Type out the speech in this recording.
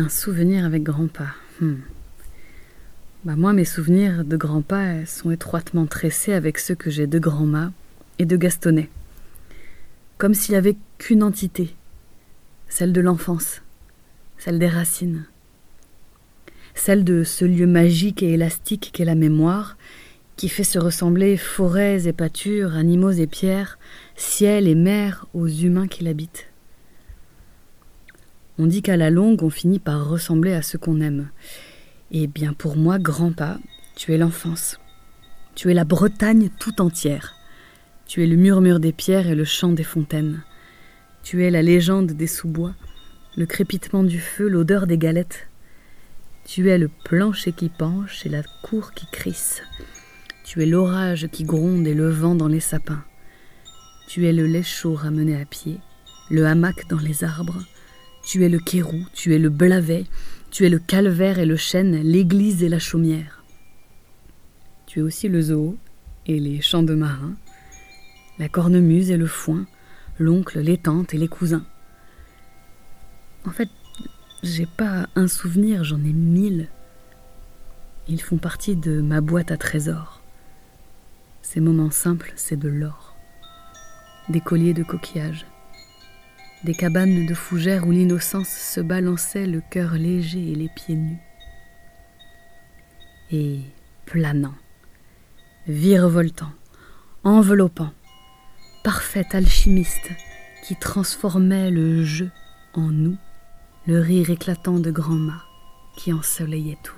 Un souvenir avec grand-pa. Hmm. Bah moi, mes souvenirs de grand-pa sont étroitement tressés avec ceux que j'ai de grand-ma et de Gastonnet. Comme s'il n'y avait qu'une entité, celle de l'enfance, celle des racines, celle de ce lieu magique et élastique qu'est la mémoire, qui fait se ressembler forêts et pâtures, animaux et pierres, ciel et mer aux humains qui l'habitent. On dit qu'à la longue, on finit par ressembler à ce qu'on aime. Eh bien, pour moi, grand-pas, tu es l'enfance. Tu es la Bretagne tout entière. Tu es le murmure des pierres et le chant des fontaines. Tu es la légende des sous-bois, le crépitement du feu, l'odeur des galettes. Tu es le plancher qui penche et la cour qui crisse. Tu es l'orage qui gronde et le vent dans les sapins. Tu es le lait chaud ramené à pied, le hamac dans les arbres, tu es le Kérou, tu es le Blavet, tu es le Calvaire et le Chêne, l'église et la chaumière. Tu es aussi le zoo et les champs de marins, la cornemuse et le foin, l'oncle, les tantes et les cousins. En fait, j'ai pas un souvenir, j'en ai mille. Ils font partie de ma boîte à trésors. Ces moments simples, c'est de l'or. Des colliers de coquillages, des cabanes de fougères où l'innocence se balançait le cœur léger et les pieds nus. Et planant, virevoltant, enveloppant, parfait alchimiste qui transformait le jeu en nous, le rire éclatant de grand mât qui ensoleillait tout.